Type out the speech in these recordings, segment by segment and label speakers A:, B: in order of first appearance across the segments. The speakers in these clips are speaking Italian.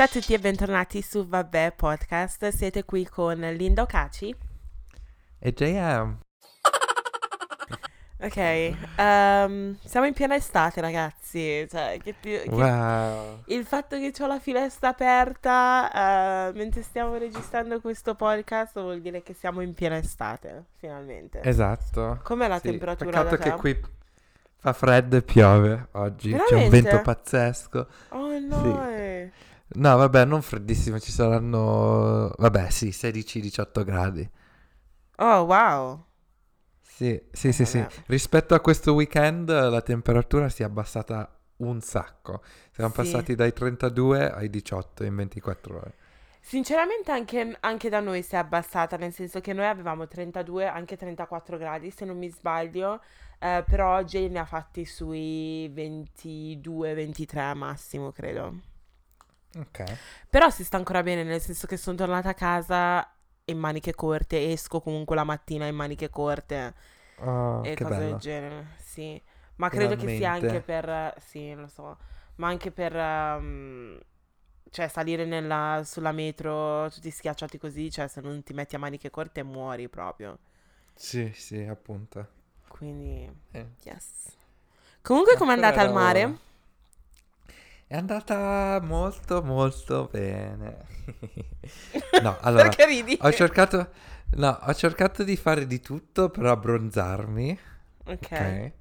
A: Ciao a tutti e bentornati su Vabbè Podcast. Siete qui con Linda Ocaci.
B: E JM.
A: Ok, ehm, siamo in piena estate, ragazzi. Cioè, che più- che-
B: Wow.
A: Il fatto che ho la finestra aperta eh, mentre stiamo registrando questo podcast vuol dire che siamo in piena estate, finalmente.
B: Esatto.
A: Com'è la
B: Sì,
A: temperatura
B: Peccato che
A: te?
B: qui fa freddo e piove oggi. C'è un
A: Veramente?
B: vento pazzesco.
A: Oh no! eh.
B: No, vabbè, non freddissimo, ci saranno... Vabbè, sì, 16-18 gradi.
A: Oh wow!
B: Sì, sì, sì, sì.
A: vabbè.
B: Rispetto a questo weekend la temperatura si è abbassata un sacco. Siamo
A: Sì.
B: passati dai 32 ai 18 in 24 ore.
A: Sinceramente anche, anche da noi si è abbassata, nel senso che noi avevamo 32, anche 34 gradi, se non mi sbaglio, eh, però oggi ne ha fatti sui 22-23 massimo, credo.
B: Ok.
A: Però si sta ancora bene, nel senso che sono tornata a casa in maniche corte, esco comunque la mattina in maniche corte
B: Oh,
A: e cose del
B: bello.
A: genere, sì. Ma credo che sia anche per, sì, lo so, ma anche per, ehm, cioè salire nella- sulla metro tutti schiacciati così, cioè se non ti metti a maniche corte muori proprio.
B: Sì, sì, appunto.
A: Quindi,
B: Eh.
A: yes. Comunque com'è andata al mare?
B: È andata molto molto bene. No, allora,
A: Perché ridi?
B: ho cercato, no, ho cercato di fare di tutto per abbronzarmi,
A: Ok.
B: ok?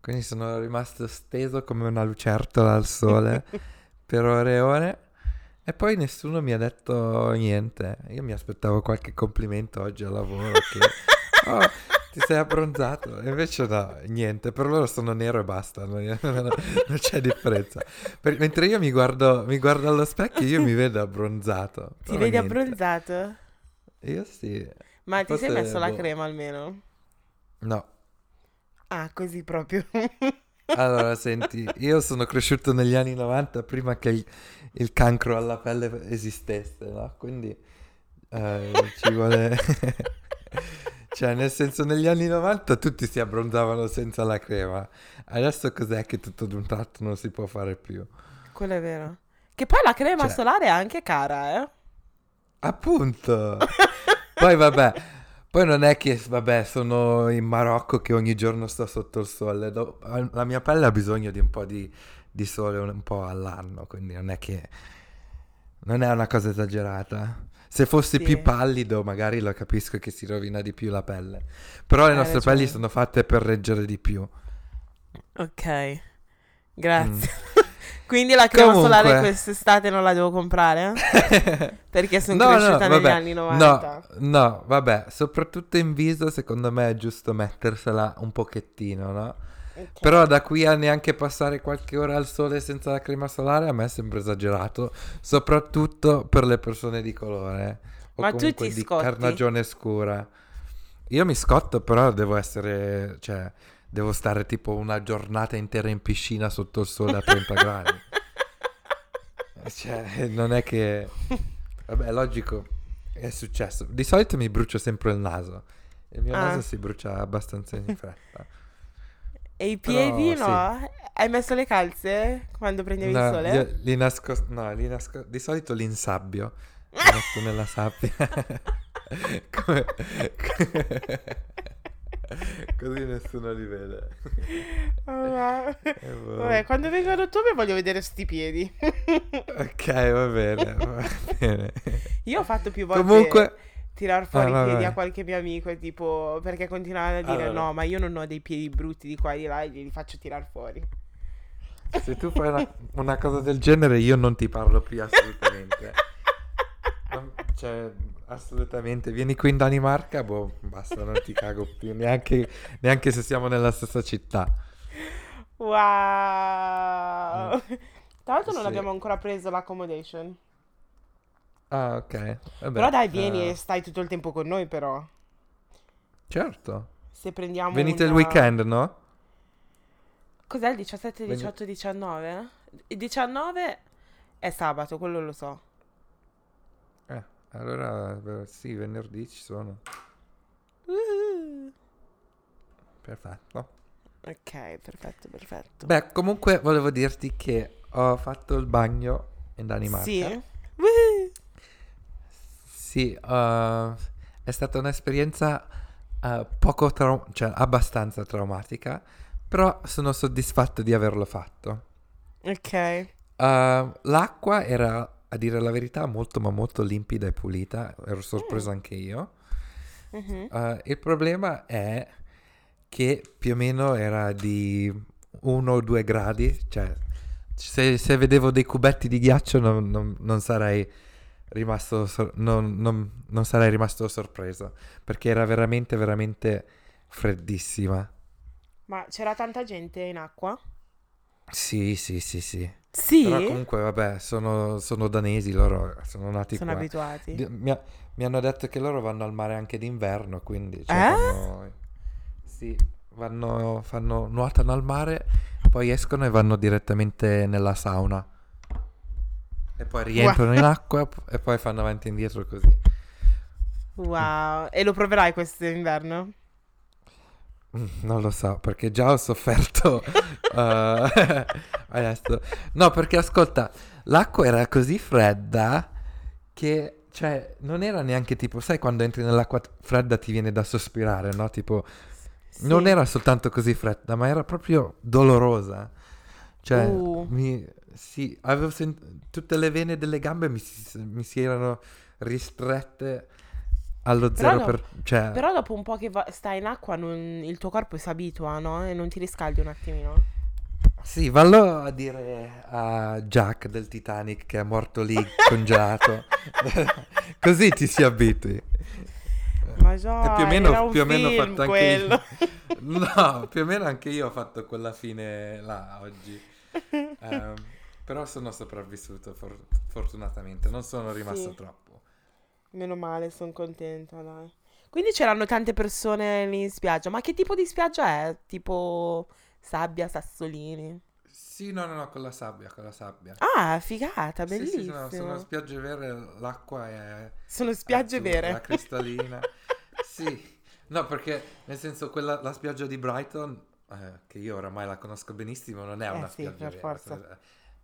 B: Quindi sono rimasto steso come una lucertola al sole per ore e ore e poi nessuno mi ha detto niente. Io mi aspettavo qualche complimento oggi al lavoro che "Oh, ti sei abbronzato. Invece no, niente. Per loro sono nero e basta. Non, non c'è differenza. Per- mentre io mi guardo, mi guardo allo specchio, io mi vedo abbronzato.
A: Ti vedi
B: niente.
A: abbronzato?
B: Io sì.
A: Ma ti sei
B: Forse,
A: messo la
B: boh.
A: crema almeno?
B: No.
A: Ah, così proprio.
B: Allora, senti, io sono cresciuto negli anni 90 prima che il, il cancro alla pelle esistesse, no? Quindi eh, ci vuole... cioè, nel senso, negli anni 90 tutti si abbronzavano senza la crema. Adesso cos'è che tutto d'un tratto non si può fare più?
A: Quello è vero. Che poi la crema
B: Cioè-
A: solare è anche cara, eh?
B: Appunto! Poi vabbè, poi non è che, vabbè, sono in Marocco che ogni giorno sto sotto il sole. La mia pelle ha bisogno di un po' di, di sole un po' all'anno, quindi non è che... Non è una cosa esagerata. Se fossi
A: Sì.
B: più pallido, magari lo capisco che si rovina di più la pelle. Però le
A: Hai
B: nostre
A: ragione.
B: pelli sono fatte per reggere di più.
A: Ok. Grazie. Quindi la crema
B: Mm. Comunque.
A: solare quest'estate non la devo comprare? Perché sono
B: No, no,
A: cresciuta negli
B: vabbè,
A: anni 90.
B: No, no, vabbè, soprattutto in viso secondo me è giusto mettersela un pochettino, no?
A: Ok.
B: Però da qui a neanche passare qualche ora al sole senza la crema solare a me sembra esagerato, soprattutto per le persone di colore o
A: Ma
B: comunque di
A: scotti?
B: carnagione scura. Io mi scotto, però devo essere, cioè, devo stare tipo una giornata intera in piscina sotto il sole a 30 gradi. Cioè, non è che... Vabbè, è logico, è successo. Di solito mi brucio sempre il naso. Il mio
A: Ah.
B: naso si brucia abbastanza in fretta.
A: E i piedi
B: Però,
A: no? Hai messo le calze quando prendevi
B: No,
A: il sole?
B: li nascos- no, li nasco- di solito li insabbio. Li metto nella sabbia. Come- Così nessuno li vede.
A: Vabbè.
B: E boh.
A: Vabbè, quando vengo ad ottobre voglio vedere sti piedi.
B: Ok, va bene, va bene.
A: Io ho fatto più volte
B: Comunque,
A: tirar fuori
B: Ah,
A: i piedi a qualche mio amico, tipo, perché continuavano a dire
B: Allora.
A: no, ma io non ho dei piedi brutti di qua e di là e li faccio tirar fuori.
B: se tu fai una, una cosa del genere, io non ti parlo più assolutamente. Non- cioè, assolutamente. Vieni qui in Danimarca, boh, basta, non ti cago più. Neanche, neanche se siamo nella stessa città.
A: Wow! Tra l'altro non
B: Sì.
A: abbiamo ancora preso l'accommodation.
B: Ah, ok. Vabbè,
A: Però dai, vieni
B: eh,
A: e stai tutto il tempo con noi però.
B: Certo.
A: Se prendiamo
B: Venite il
A: una-
B: weekend, no?
A: Cos'è il 17,
B: Veni-
A: 18, 19? Il 19 è sabato, quello lo so.
B: Eh, allora eh, sì, venerdì ci sono.
A: Uh.
B: Perfetto.
A: Ok, perfetto, perfetto.
B: Beh, comunque volevo dirti che ho fatto il bagno in Danimarca.
A: Sì? Woo!
B: Sì, uh, è stata un'esperienza uh, poco trau- cioè abbastanza traumatica, però sono soddisfatto di averlo fatto.
A: Ok.
B: Uh, l'acqua era, a dire la verità, molto ma molto limpida e pulita, ero sorpreso anche io.
A: Mhm.
B: Uh, il problema è che più o meno era di 1 o 2 gradi, cioè se, se vedevo dei cubetti di ghiaccio non, non- non sarei rimasto sor- non, non- non sarei rimasto sorpreso, perché era veramente veramente freddissima.
A: Ma c'era tanta gente in acqua?
B: Sì, sì, sì, sì.
A: Sì.
B: Però comunque vabbè, sono, sono danesi, loro sono nati
A: Sono
B: qua.
A: abituati.
B: Di- Mi, ha- mi hanno detto che loro vanno al mare anche d'inverno, quindi cioè,
A: Eh?
B: fanno, sì, vanno, fanno, nuotano al mare, poi escono e vanno direttamente nella sauna. E poi rientrano in acqua e poi fanno avanti e indietro così.
A: Wow. E lo proverai quest'inverno?
B: Mm, Non lo so, perché già ho sofferto. eh, adesso. No, perché ascolta, l'acqua era così fredda che, cioè, non era neanche tipo, sai, quando entri nell'acqua fredda ti viene da sospirare, no? Tipo, non
A: Sì.
B: era soltanto così fredda, ma era proprio dolorosa. Cioè,
A: Uh.
B: mi, sì, avevo sent- tutte le vene delle gambe mi si, mi si erano ristrette allo
A: Però
B: zero
A: no-
B: per... Cioè,
A: Però dopo un po' che va- stai in acqua non- il tuo corpo si abitua, no? E non ti riscaldi un attimino.
B: Sì, vallo a dire a Jack del Titanic che è morto lì congelato. Così ti si abitui.
A: Ma già,
B: E più o meno, più o meno fatto anche
A: quello.
B: io. No, più o meno anche io ho fatto quella fine là oggi. Ehm, però sono sopravvissuto for- fortunatamente, non sono rimasto
A: Sì.
B: troppo.
A: Meno male, sono contenta, dai. Quindi c'erano tante persone lì in spiaggia. Ma che tipo di spiaggia è? Tipo sabbia, sassolini?
B: Sì, no, no, no, con la sabbia, con la sabbia.
A: Ah, figata,
B: Sì, sì,
A: bellissimo.
B: sono, sono spiagge vere, l'acqua è
A: Sono spiagge
B: azzurra,
A: vere.
B: cristallina. sì, no, perché nel senso quella, la spiaggia di Brighton, eh, che io oramai la conosco benissimo, non è
A: Eh
B: una
A: sì,
B: spiaggia
A: per
B: vera,
A: forza.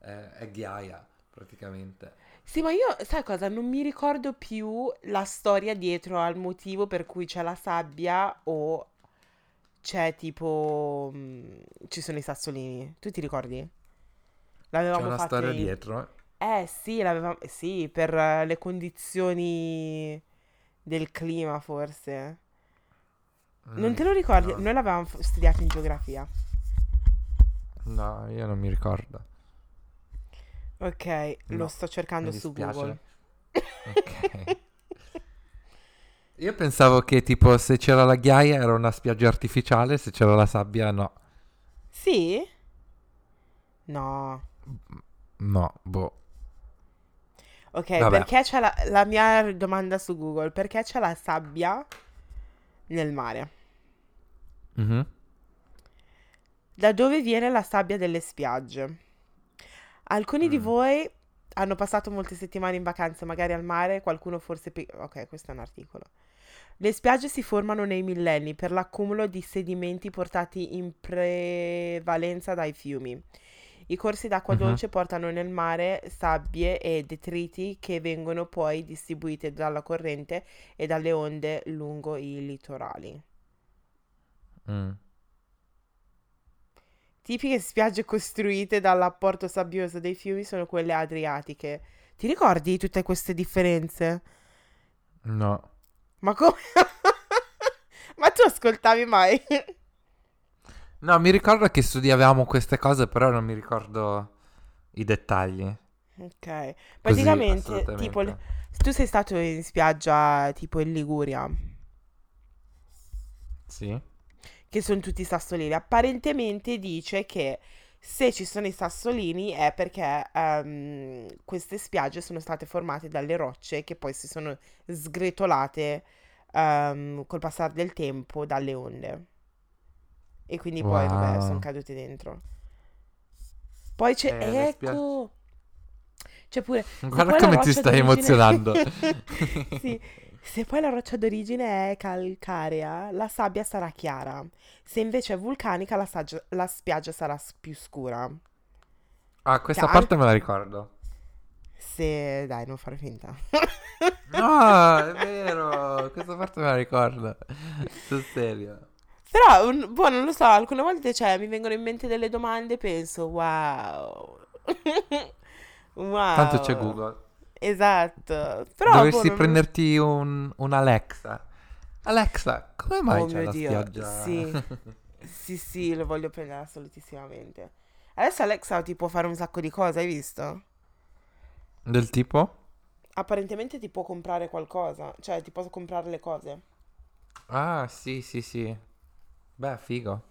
B: È, è ghiaia praticamente.
A: Sì, ma io, sai cosa? Non mi ricordo più la storia dietro al motivo per cui c'è la sabbia o c'è tipo... mm, ci sono i sassolini. Tu ti ricordi?
B: C'è
A: L'avevamo
B: una
A: fatta
B: storia
A: in-
B: dietro.
A: Eh sì, l'avevamo... sì, per eh, le condizioni del clima forse. Non te lo ricordi?
B: No.
A: Noi l'avevamo f- studiato in geografia.
B: No, io non mi ricordo.
A: Ok, lo
B: No,
A: sto cercando su. Google.
B: Ok. Io pensavo che tipo se c'era la ghiaia era una spiaggia artificiale, se c'era la sabbia no.
A: Sì? No.
B: No, boh.
A: Ok,
B: Vabbè.
A: perché c'è la, la mia domanda su Google? Perché c'è la sabbia nel mare?
B: Mhm.
A: Da dove viene la sabbia delle spiagge? Alcuni di
B: Mm.
A: voi hanno passato molte settimane in vacanza, magari al mare, qualcuno forse... pi- ok, questo è un articolo. Le spiagge si formano nei millenni per l'accumulo di sedimenti portati in prevalenza dai fiumi. I corsi d'acqua
B: Mhm.
A: dolce portano nel mare sabbie e detriti che vengono poi distribuite dalla corrente e dalle onde lungo i litorali.
B: Mm.
A: Tipiche spiagge costruite dall'apporto sabbioso dei fiumi sono quelle adriatiche. Ti ricordi tutte queste differenze?
B: No.
A: Ma come? Ma tu ascoltavi mai?
B: No, mi ricordo che studiavamo queste cose, però non mi ricordo i dettagli.
A: Ok.
B: Così,
A: Praticamente, tipo,
B: assolutamente.
A: tu sei stato in spiaggia tipo in Liguria,
B: Sì.
A: Che sono tutti sassolini. Apparentemente dice che se ci sono i sassolini è perché ehm, queste spiagge sono state formate dalle rocce che poi si sono sgretolate ehm, col passare del tempo dalle onde. E quindi poi, vabbè,
B: Wow.
A: sono cadute dentro. Poi c'è...
B: Eh,
A: ecco! C'è pure...
B: Guarda come ti stai emozionando.
A: Sì, se poi la roccia d'origine è calcarea, la sabbia sarà chiara. Se invece è vulcanica, la, saggia- la spiaggia sarà s- più scura.
B: Ah, questa
A: Chiaro?
B: parte me la ricordo.
A: Se dai, non fare finta.
B: No, è vero, questa parte me la ricordo. Sul serio.
A: Però, un- boh, non lo so, alcune volte cioè, mi vengono in mente delle domande e penso, wow.
B: Tanto c'è
A: Wow.
B: Google.
A: Esatto. Però,
B: Dovresti
A: boh,
B: prenderti un, un Alexa. Alexa, come mai
A: Oh
B: c'è
A: mio
B: la
A: Dio,
B: spiaggia?
A: sì. Sì, sì, lo voglio prendere assolutissimamente. Adesso Alexa ti può fare un sacco di cose, hai visto?
B: Del tipo?
A: Apparentemente ti può comprare qualcosa, cioè ti può comprare le cose.
B: Ah, sì, sì, sì. Beh, figo.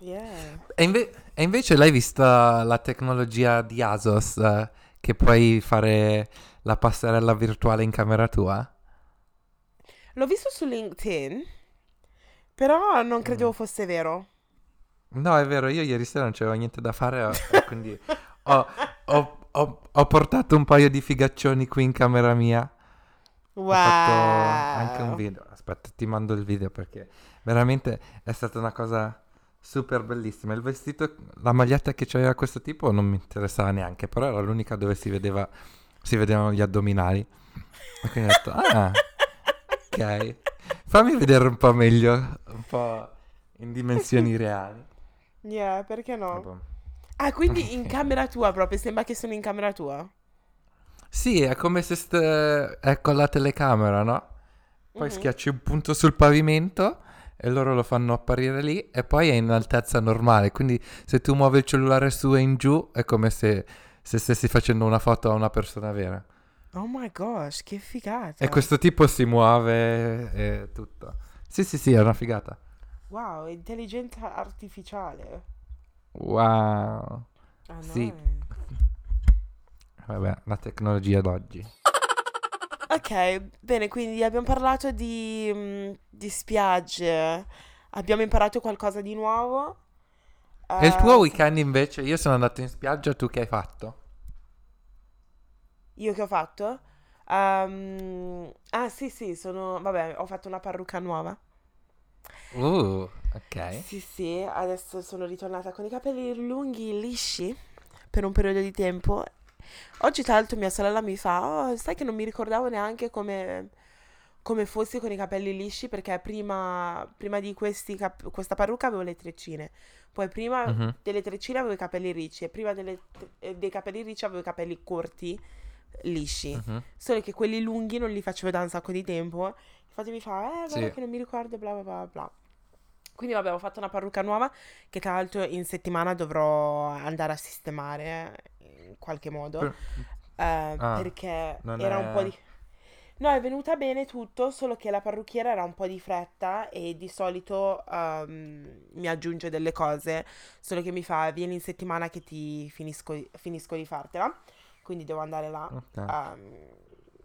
A: Yeah.
B: E, inve- e invece l'hai vista la tecnologia di Asos eh, che puoi fare la passerella virtuale in camera tua?
A: L'ho visto su LinkedIn, però non
B: Mm.
A: credevo fosse vero.
B: No, è vero, io ieri sera non c'avevo niente da fare quindi ho, ho- ho- ho portato un paio di figaccioni qui in camera mia.
A: Wow.
B: Ho fatto anche un video. Aspetta, ti mando il video perché veramente è stata una cosa super bellissima. Il vestito, la maglietta che c'aveva questo tipo non mi interessava neanche, però era l'unica dove si vedeva, si vedevano gli addominali. E quindi ho detto, ah, ok. Fammi vedere un po' meglio, un po' in dimensioni reali.
A: Yeah, perché no? Ah, quindi in camera tua proprio, sembra che sono in camera tua.
B: Sì, è come se st- è con la telecamera, no? Poi
A: Mhm.
B: schiacci un punto sul pavimento e loro lo fanno apparire lì e poi è in altezza normale. Quindi se tu muovi il cellulare su e in giù è come se, se stessi facendo una foto a una persona vera.
A: Oh my gosh, che figata.
B: E questo tipo si muove e tutto. Sì, sì, sì, è una figata.
A: Wow, intelligenza artificiale.
B: Wow.
A: Ah,
B: Sì.
A: no.
B: Vabbè, la tecnologia d'oggi.
A: Ok, bene, quindi abbiamo parlato di, mm, di spiagge, abbiamo imparato qualcosa di nuovo.
B: E il
A: Eh,
B: tuo weekend invece? Io sono andato in spiaggia, tu che hai fatto?
A: Io che ho fatto? Ehm, ah, sì, sì, sono... Vabbè, ho fatto una parrucca nuova.
B: Uh, ok.
A: Sì, sì, adesso sono ritornata con i capelli lunghi, lisci, per un periodo di tempo. Oggi, tra l'altro, mia sorella mi fa, oh, sai che non mi ricordavo neanche come, come fossi con i capelli lisci, perché prima, prima di questi cap- questa parrucca avevo le treccine, poi prima
B: Mhm.
A: delle treccine avevo i capelli ricci e prima delle eh, dei capelli ricci avevo i capelli corti, lisci.
B: Mhm.
A: Solo che quelli lunghi non li facevo da un sacco di tempo. Infatti mi fa, eh, guarda
B: Sì.
A: che non mi ricordo, bla bla bla bla. Quindi vabbè, ho fatto una parrucca nuova che tra l'altro in settimana dovrò andare a sistemare eh, qualche modo.
B: Per-
A: eh,
B: Ah,
A: perché era un po'
B: è-
A: di... No, è venuta bene tutto, solo che la parrucchiera era un po' di fretta e di solito ehm, mi aggiunge delle cose, solo che mi fa, vieni in settimana che ti finisco, finisco di fartela. Quindi devo andare là
B: Ok.
A: ehm,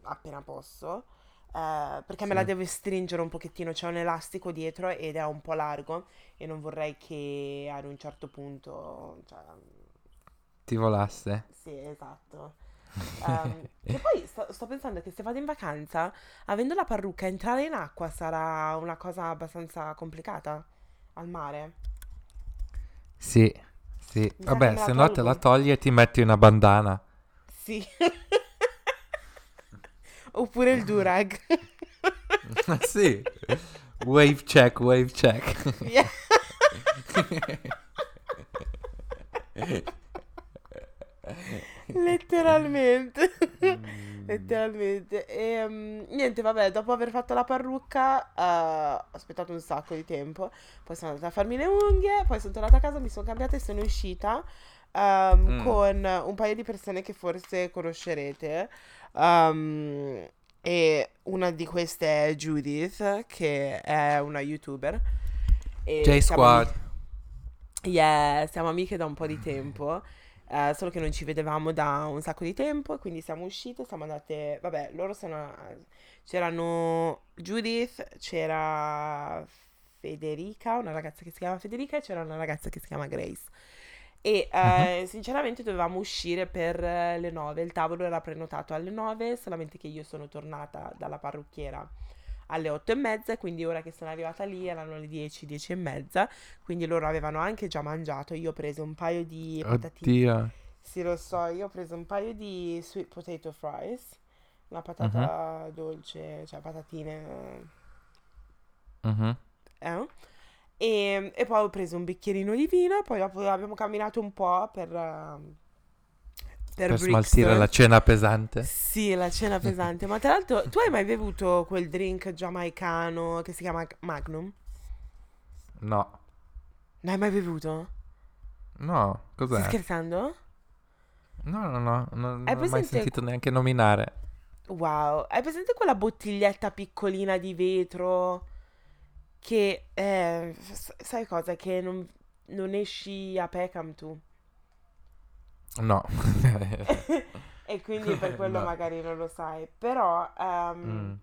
A: appena posso. eh, perché me la
B: Sì.
A: deve stringere un pochettino, c'è un elastico dietro ed è un po' largo e non vorrei che ad un certo punto, cioè,
B: Ti volasse.
A: sì, esatto. Ehm, e poi sto, sto pensando che se vado in vacanza, avendo la parrucca, entrare in acqua sarà una cosa abbastanza complicata al mare.
B: Sì, sì.
A: Mi
B: Vabbè, se no te la togli e ti metti una bandana.
A: Sì. Oppure il durag.
B: sì. Wave check, wave check.
A: Yeah. Letteralmente. Letteralmente. E mm, niente, vabbè, dopo aver fatto la parrucca, eh, ho aspettato un sacco di tempo. Poi sono andata a farmi le unghie, poi sono tornata a casa, mi sono cambiata e sono uscita ehm,
B: Mm.
A: con un paio di persone che forse conoscerete. Ehm, e una di queste è Judith, che è una youtuber. Siamo
B: J-Squad.
A: ami- Yeah, siamo amiche da un po' di tempo, eh, solo che non ci vedevamo da un sacco di tempo, quindi siamo uscite, siamo andate, vabbè, loro sono, c'erano Judith, c'era Federica, una ragazza che si chiama Federica e c'era una ragazza che si chiama Grace. E eh, sinceramente dovevamo uscire per eh, le 9, il tavolo era prenotato alle 9, solamente che io sono tornata dalla parrucchiera alle 8 e mezza, quindi ora che sono arrivata lì erano le 10, 10 e mezza, quindi loro avevano anche già mangiato, io ho preso un paio di patatine.
B: Oddio.
A: Sì, lo so, io ho preso un paio di sweet potato fries, una patata dolce, cioè patatine,
B: Mhm.
A: eh? E, e poi ho preso un bicchierino di vino, poi dopo abbiamo camminato un po' per, ehm, per
B: Per smaltire la cena pesante.
A: Sì, la cena pesante. Ma tra l'altro, tu hai mai bevuto quel drink giamaicano che si chiama Magnum?
B: No.
A: L'hai mai bevuto?
B: No,
A: Stai
B: cos'è?
A: scherzando?
B: No, no, no, non
A: Hai
B: non ho mai sentito neanche nominare.
A: Wow, hai presente quella bottiglietta piccolina di vetro che, eh, sai cosa? Che non, non esci a Peckham tu.
B: No.
A: E quindi per quello
B: No.
A: magari non lo sai. Però, ehm,
B: Mm.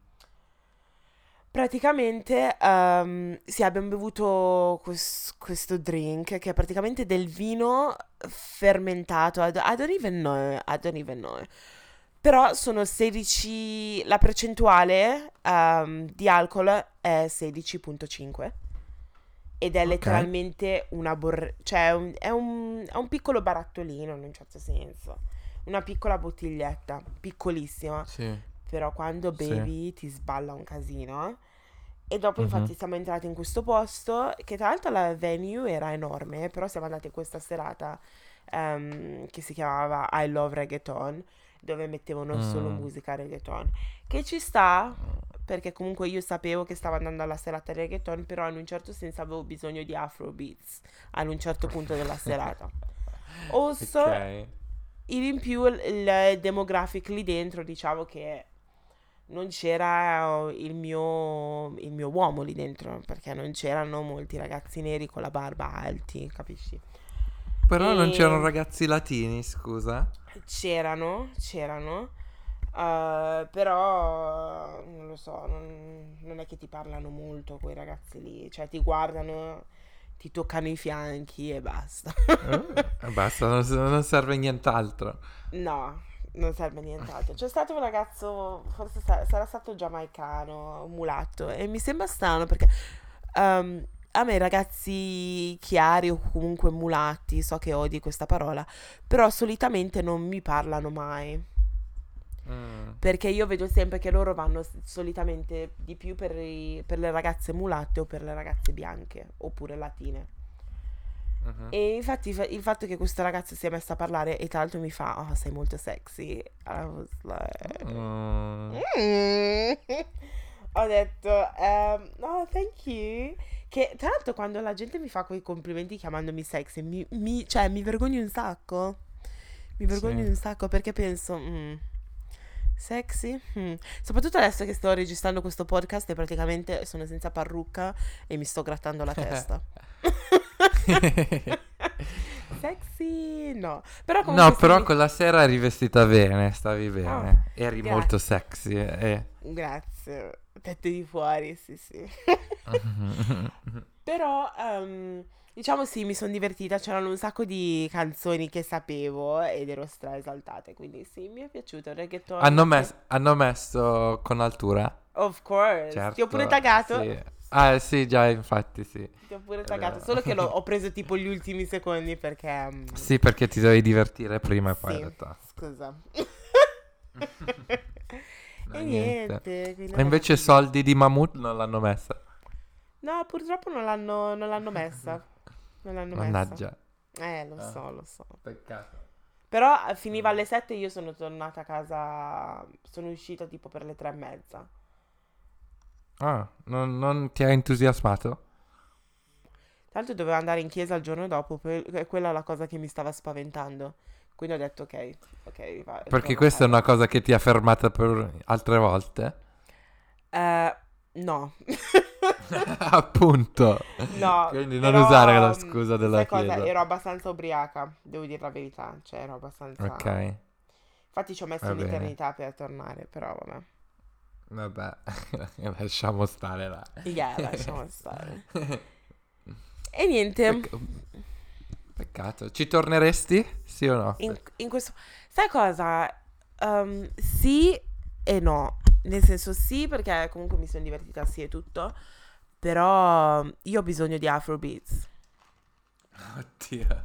A: praticamente, ehm, sì, abbiamo bevuto quest- questo drink che è praticamente del vino fermentato. I don't, even know, I don't even know. Però sono 16, la percentuale ehm, di alcol è 16.5 ed è letteralmente una borra... cioè è un, è un- è un piccolo barattolino in un certo senso, una piccola bottiglietta, piccolissima,
B: Sì.
A: però quando
B: Sì.
A: bevi ti sballa un casino. eh. E dopo
B: Mhm.
A: infatti siamo entrati in questo posto, che tra l'altro la venue era enorme, però siamo andati in questa serata ehm, che si chiamava I Love Reggaeton, dove mettevano solo
B: Mm.
A: musica reggaeton, che ci sta, perché comunque io sapevo che stavo andando alla serata reggaeton, però in un certo senso avevo bisogno di afrobeats ad un certo punto della serata. Also,
B: Ok.
A: in più il, il demographic lì dentro, diciamo che non c'era il mio, il mio uomo lì dentro, perché non c'erano molti ragazzi neri con la barba alti, capisci?
B: Però non
A: E-
B: c'erano ragazzi latini, scusa.
A: C'erano, c'erano, eh, però non lo so, non, non è che ti parlano molto quei ragazzi lì, cioè ti guardano, ti toccano i fianchi e basta.
B: Eh, basta, non, non serve nient'altro.
A: No, non serve nient'altro. C'è stato un ragazzo, forse sa- sarà stato giamaicano, un mulatto, e mi sembra strano perché ehm, a me i ragazzi chiari o comunque mulatti, so che odi questa parola, però solitamente non mi parlano mai.
B: Mm.
A: Perché io vedo sempre che loro vanno solitamente di più per, i- per le ragazze mulatte o per le ragazze bianche oppure latine.
B: Mhm.
A: E infatti fa- il fatto che questo ragazzo si è messo a parlare e tra l'altro mi fa, oh, sei molto sexy. I was like...
B: Mm.
A: "Mm." Ho detto, ehm, no, thank you. Che tra l'altro quando la gente mi fa quei complimenti chiamandomi sexy, mi, mi- cioè, mi vergogno un sacco. Mi vergogno
B: Sì.
A: un sacco perché penso, "Mm, sexy? Mm." Soprattutto adesso che sto registrando questo podcast e praticamente sono senza parrucca e mi sto grattando la testa. Sexy? No. Però
B: No, però
A: mi-
B: quella sera eri vestita bene, stavi bene.
A: Ah,
B: Eri
A: grazie.
B: molto sexy. eh.
A: Grazie. Tette di fuori, sì, sì. Però, ehm, diciamo sì, mi sono divertita. C'erano un sacco di canzoni che sapevo ed ero stra esaltata. Quindi sì, mi è piaciuto il reggaeton.
B: hanno, mes- hanno messo con altura?
A: Of course.
B: Certo.
A: Ti ho pure taggato.
B: sì. Ah, sì, già, infatti, sì.
A: Ti ho pure taggato.
B: vero.
A: Solo che ho preso tipo gli ultimi secondi perché... mm,
B: Sì, perché ti dovevi divertire prima e poi
A: Sì.
B: in realtà.
A: Scusa.
B: No,
A: e
B: niente.
A: niente.
B: E invece soldi di Mammut non l'hanno messa.
A: No, purtroppo non l'hanno, non l'hanno messa. Non l'hanno messa.
B: Mannaggia.
A: Eh, lo
B: Ah.
A: so, lo so.
B: Peccato.
A: Però eh, finiva alle 7 e io sono tornata a casa. Sono uscita tipo per le tre e mezza.
B: Ah, non, non ti ha entusiasmato?
A: L'altro dovevo andare in chiesa il giorno dopo. per- e quella è la cosa che mi stava spaventando. Quindi ho detto ok, ok, va.
B: Perché questa è
A: casa.
B: una cosa che ti ha fermata per altre volte.
A: Eh, no.
B: Appunto.
A: No,
B: Quindi non
A: però,
B: usare la
A: mm,
B: scusa della
A: sai cosa?
B: chiesa.
A: Ero abbastanza ubriaca, devo dire la verità. Cioè, ero abbastanza.
B: Ok,
A: Infatti ci ho messo un'eternità per tornare, però vabbè.
B: vabbè, lasciamo stare là.
A: Yeah, lasciamo stare. E niente,
B: Pecc- Peccato. Ci torneresti? Sì o no?
A: in, in questo... Sai cosa? Um, sì e no. Nel senso sì, perché comunque mi sono divertita sì e tutto. Però io ho bisogno di Afrobeats.
B: Oddio.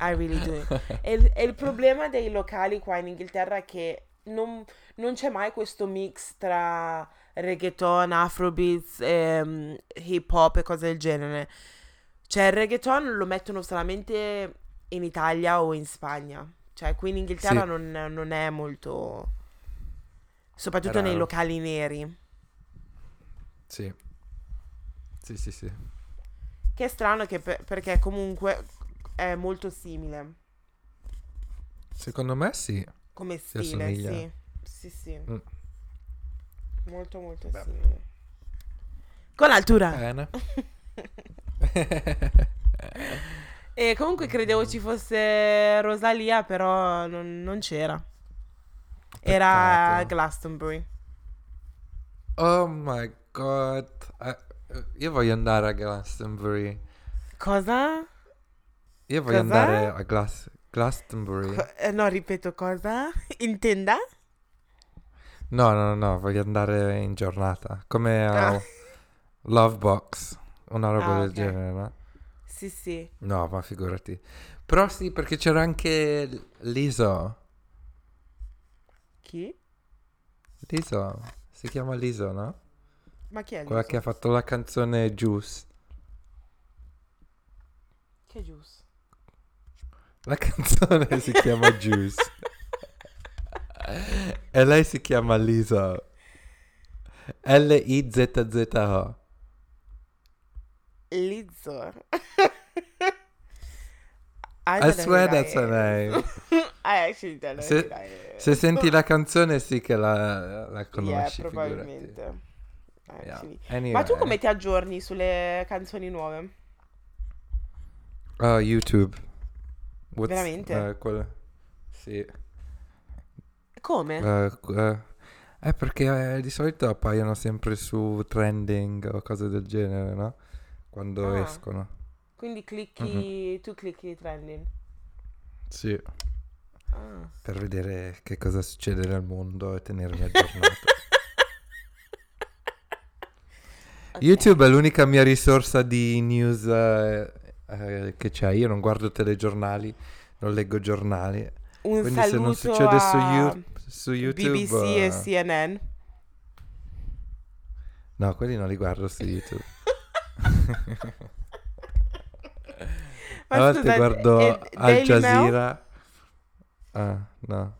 A: I really do. E il, e il problema dei locali qua in Inghilterra è che non, non c'è mai questo mix tra reggaeton, afrobeats, ehm, hip hop e cose del genere. Cioè il reggaeton lo mettono solamente in Italia o in Spagna. Cioè qui in Inghilterra
B: Sì.
A: non, non è molto... Soprattutto nei
B: Raro.
A: locali neri.
B: Sì. Sì, sì, sì.
A: Che è strano che per- perché comunque è molto simile
B: Secondo me sì.
A: come stile, sì. Sì, sì.
B: Mm.
A: Molto molto
B: Beh.
A: simile. Con l'altura.
B: Bene.
A: E comunque credevo ci fosse Rosalia, però non, non c'era. Era
B: Peccato.
A: Glastonbury.
B: Oh my god. Eh, eh, io voglio andare a Glastonbury.
A: Cosa?
B: Io voglio
A: Cos'è?
B: andare a Glas- Glastonbury.
A: Co- eh, no, ripeto, cosa? Intenda?
B: No, no, no, voglio andare in giornata. Come a
A: Ah.
B: Lovebox. Una roba
A: Ah,
B: del
A: ok.
B: genere, no?
A: Sì, sì.
B: No, ma figurati. Però sì, perché c'era anche l'Iso.
A: Chi?
B: L'Iso. Si chiama l'Iso, no?
A: Ma chi è
B: Quella che ha fatto la canzone Juice.
A: Che giusto.
B: La canzone si chiama Juice. e lei si chiama Lisa. L-I-Z-Z-O.
A: Lizzo.
B: I swear that's her name.
A: I actually don't know
B: Se-. Se senti la canzone sì che la, la conosci,
A: Yeah,
B: figurati.
A: Probabilmente.
B: Yeah. Anyway.
A: Ma tu come ti aggiorni sulle canzoni nuove?
B: Oh, YouTube. What's-
A: Veramente?
B: eh, quel- Sì.
A: Come?
B: Eh, qu- eh, è perché eh, di solito appaiono sempre su trending o cose del genere, no? Quando
A: Ah.
B: escono.
A: Quindi clicchi, tu clicchi trending.
B: Sì.
A: Ah.
B: Per vedere che cosa succede nel mondo e tenermi aggiornato. YouTube è l'unica mia risorsa di news eh, eh, che c'è. Io non guardo telegiornali, non leggo giornali.
A: Un
B: Quindi se non succede su, You- su YouTube...
A: BBC e
B: eh,
A: CNN.
B: No, quelli non li guardo su YouTube.
A: Ma
B: a volte guardo
A: e-
B: Al
A: Daily Mail?
B: Jazeera. Ah, no.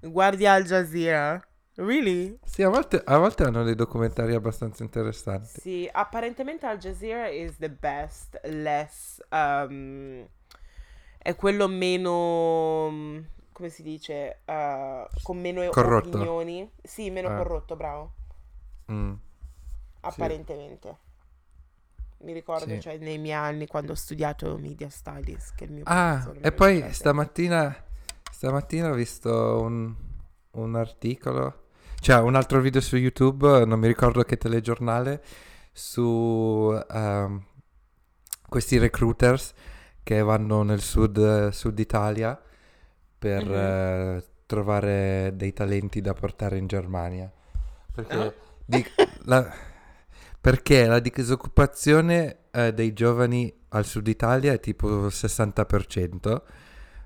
A: Guardi Al Jazeera? Really?
B: Sì, a volte, a volte hanno dei documentari abbastanza interessanti.
A: Sì, apparentemente Al Jazeera is the best, less, um, è quello meno, come si dice, uh, con meno
B: Corrotto.
A: opinioni. Sì, meno
B: Ah.
A: corrotto, bravo,
B: Mm.
A: apparentemente. Mi ricordo,
B: Sì.
A: cioè, nei miei anni quando ho studiato media studies, che il mio
B: Ah, e poi stamattina, stamattina ho visto un, un articolo, cioè un altro video su YouTube, non mi ricordo che telegiornale, su ehm, questi recruiters che vanno nel sud, sud Italia per
A: Mhm.
B: eh, trovare dei talenti da portare in Germania. Perché,
A: Ah.
B: di- la, perché la disoccupazione eh, dei giovani al sud Italia è tipo il 60%,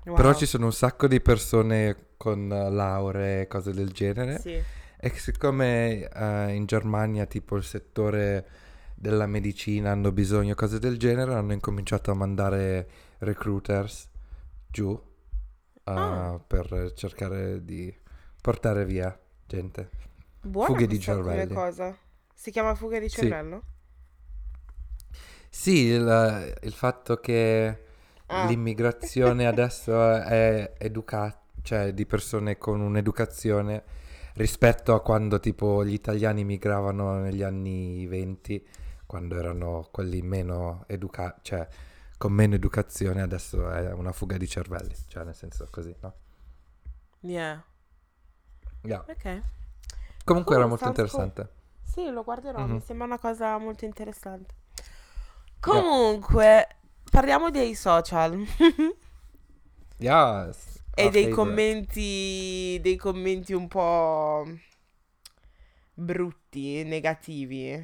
B: però
A: Wow.
B: ci sono un sacco di persone con eh, lauree e cose del genere.
A: Sì.
B: E siccome eh, in Germania tipo il settore della medicina hanno bisogno cose del genere, hanno incominciato a mandare recruiters giù eh,
A: Ah.
B: per cercare di portare via gente.
A: Buona
B: Fughe di cervelli.
A: cosa. Si chiama fuga di
B: Sì.
A: cervello?
B: Sì, il, il fatto che
A: Ah.
B: l'immigrazione adesso è educata, cioè di persone con un'educazione rispetto a quando tipo gli italiani migravano negli anni 20, quando erano quelli meno educati, cioè con meno educazione, adesso è una fuga di cervelli, cioè nel senso così, no?
A: Yeah.
B: Yeah.
A: Ok.
B: Comunque
A: Cool,
B: era molto
A: sounds cool.
B: interessante.
A: Sì, lo guarderò, mi
B: Mhm.
A: sembra una cosa molto interessante. Comunque, parliamo dei social
B: Yes.
A: E
B: our
A: dei commenti, dei commenti un po' brutti, negativi.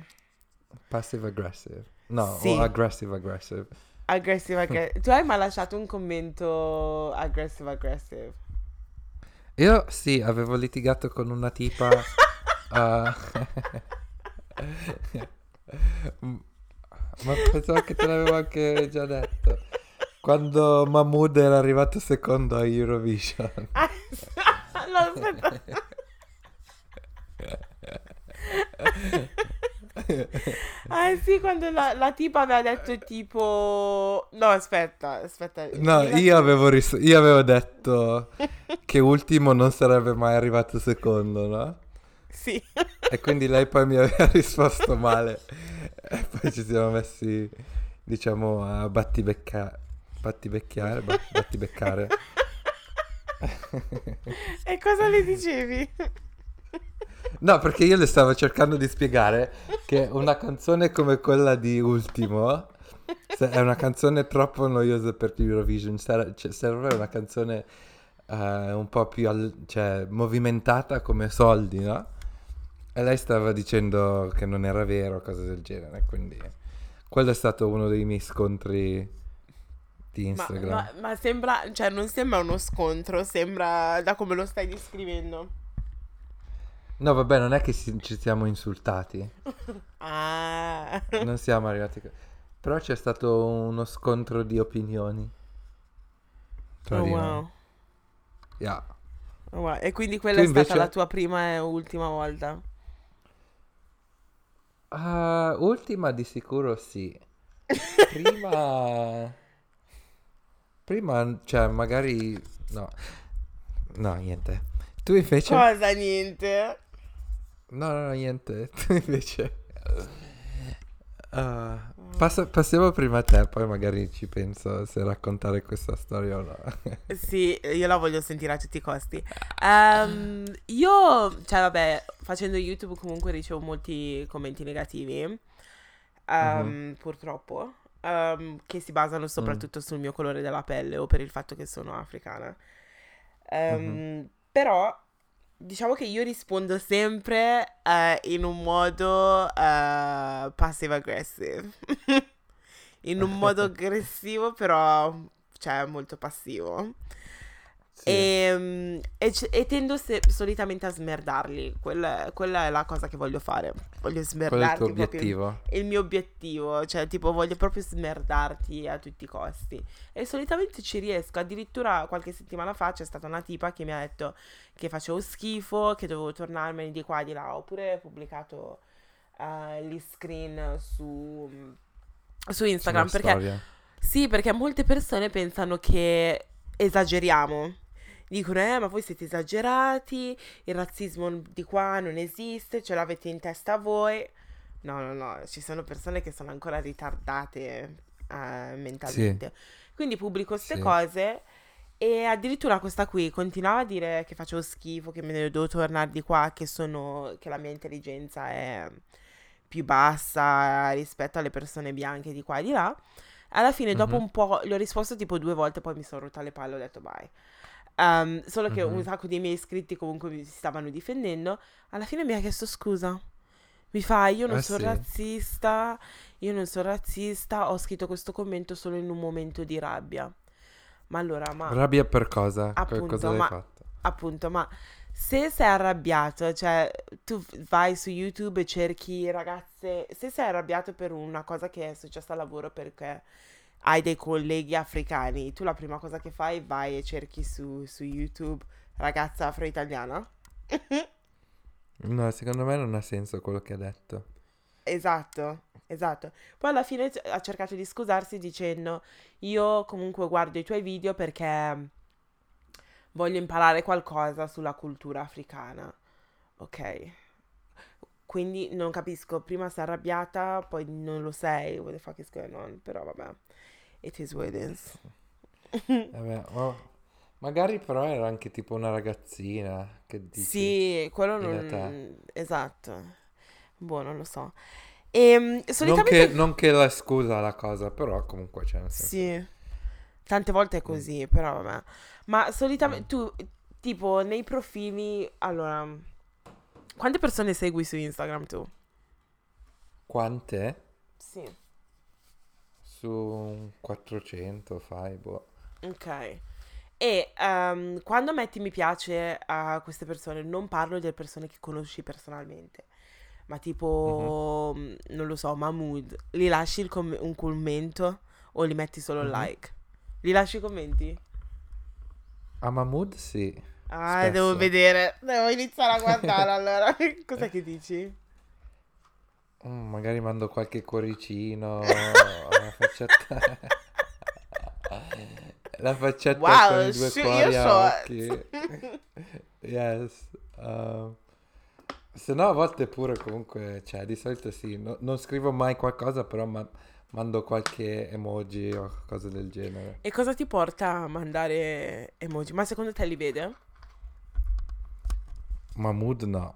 B: Passive aggressive. No,
A: Sì.
B: o aggressive aggressive.
A: Aggressive, aggressive. Tu hai mai lasciato un commento aggressive, aggressive?
B: Io sì, avevo litigato con una tipa. uh, ma pensavo che te l'avevo anche già detto. Quando Mahmood era arrivato secondo a Eurovision.
A: no, aspetta. ah sì, quando la, la, tipa aveva detto tipo... No, aspetta, aspetta.
B: No, io avevo, ris- io avevo detto che ultimo non sarebbe mai arrivato secondo, no?
A: Sì.
B: E quindi lei poi mi aveva risposto male. E poi ci siamo messi, diciamo, a battibecca- battibecchiare. battibeccare.
A: e cosa le dicevi?
B: No, perché io le stavo cercando di spiegare che una canzone come quella di Ultimo è una canzone troppo noiosa per Eurovision. Cioè, serve una canzone uh, un po' più al- cioè, movimentata come soldi, no? E lei stava dicendo che non era vero, cose del genere. Quindi quello è stato uno dei miei scontri di Instagram.
A: Ma, ma, ma sembra, cioè, non sembra uno scontro, sembra da come lo stai descrivendo.
B: No, vabbè, non è che si- ci siamo insultati.
A: ah.
B: Non siamo arrivati. Però c'è stato uno scontro di opinioni.
A: Oh, wow.
B: Yeah.
A: Oh, wow. E quindi quella tu è invece... stata la tua prima e ultima volta?
B: Uh, ultima di sicuro sì. Prima... Prima, cioè, magari... No. No, niente. Tu invece...
A: Cosa niente?
B: No, no, no, niente. Tu invece... Uh, passa, passiamo prima a te, poi magari ci penso se raccontare questa storia o no.
A: sì, io la voglio sentire a tutti i costi. Um, io, cioè vabbè, facendo YouTube comunque ricevo molti commenti negativi, um, uh-huh. purtroppo, um, che si basano soprattutto mm. sul mio colore della pelle o per il fatto che sono africana. Uh-huh. Però Diciamo che io rispondo sempre uh, in un modo uh, passive aggressive. in un modo aggressivo, però cioè molto passivo. Sì. Ehm, e, e, e, tendo se, solitamente a smerdarli. Quella, quella, è la cosa che voglio fare. Voglio smerdarti.
B: Qual è il tuo obiettivo?
A: Il, il, mio obiettivo. Cioè, tipo, voglio proprio smerdarti a tutti i costi. E solitamente ci riesco. Addirittura qualche settimana fa c'è stata una tipa che mi ha detto che facevo schifo, che dovevo tornarmene di qua e di là. Oppure ho pubblicato uh, gli screen su, su Instagram. perché... Storia. Sì, perché molte persone pensano che esageriamo dicono eh ma voi siete esagerati, il razzismo di qua non esiste, ce l'avete in testa voi. No, no, no, ci sono persone che sono ancora ritardate uh, mentalmente. Sì. Quindi pubblico queste sì. cose e addirittura questa qui continuava a dire che facevo schifo, che me ne devo tornare di qua, che, sono, che la mia intelligenza è più bassa rispetto alle persone bianche di qua e di là. Alla fine, dopo mm-hmm. un po', gli ho risposto tipo due volte, poi mi sono rotta le palle e ho detto bye. Um, solo che uh-huh. un sacco di miei iscritti comunque mi stavano difendendo. Alla fine mi ha chiesto scusa. Mi fa, io non eh sono sì. razzista, io non sono razzista, ho scritto questo commento solo in un momento di rabbia. Ma allora, ma...
B: Rabbia per cosa?
A: Appunto,
B: cosa
A: ma, fatto? Appunto, ma se sei arrabbiato, cioè tu vai su YouTube e cerchi ragazze, se sei arrabbiato per una cosa che è successa al lavoro perché hai dei colleghi africani, tu la prima cosa che fai vai e cerchi su, su YouTube ragazza afro-italiana?
B: no, secondo me non ha senso quello che ha detto.
A: Esatto, esatto. Poi alla fine ha cercato di scusarsi dicendo io comunque guardo i tuoi video perché voglio imparare qualcosa sulla cultura africana. Ok. Quindi non capisco, prima sei arrabbiata, poi non lo sei, what the fuck is going on, però vabbè. It is what it is.
B: Vabbè, oh, magari però era anche tipo una ragazzina che dici.
A: Sì, quello non... Esatto. Boh, non lo so. E, um, solitamente...
B: non, che, non che la scusa la cosa, però comunque c'è.
A: Sì. Tante volte è mm. così, mm. però vabbè. Ma solitamente mm. tu, tipo, nei profili... Allora, quante persone segui su Instagram tu?
B: Quante?
A: Sì
B: su un 400, fai, boh.
A: Ok. E ehm, quando metti mi piace a queste persone, non parlo delle persone che conosci personalmente, ma tipo, mm, non lo so, Mahmood, li lasci com- un commento o li metti solo
B: Mhm.
A: like? Li lasci i commenti?
B: A Mahmood sì.
A: Ah,
B: Spesso.
A: devo vedere, devo iniziare a guardare allora. Cos'è che dici?
B: Mm, magari mando qualche cuoricino, la faccetta... la faccetta
A: Wow,
B: con i due
A: shoot
B: cuori a
A: shot.
B: occhi. Yes. uh, se no a volte pure comunque, cioè di solito sì, no- non scrivo mai qualcosa, però ma- mando qualche emoji o cose del genere.
A: E cosa ti porta a mandare emoji? Ma secondo te li vede?
B: Mahmood no,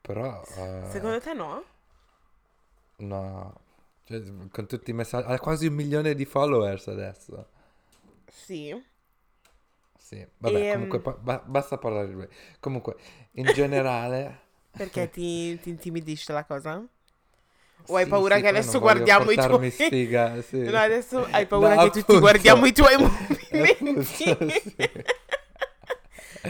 B: però... uh,
A: Secondo te no?
B: No, Cioè, con tutti i messaggi, ha quasi un milione di followers adesso.
A: Sì.
B: Sì, vabbè,
A: Ehm.
B: comunque ba- basta parlare di lui. Comunque, in generale...
A: Perché ti, ti intimidisce la cosa? O hai
B: Sì,
A: paura
B: sì,
A: che adesso guardiamo i tuoi...
B: sfiga, sì.
A: No, adesso hai paura
B: No,
A: che tutti
B: appunto.
A: guardiamo i tuoi movimenti.
B: Sì.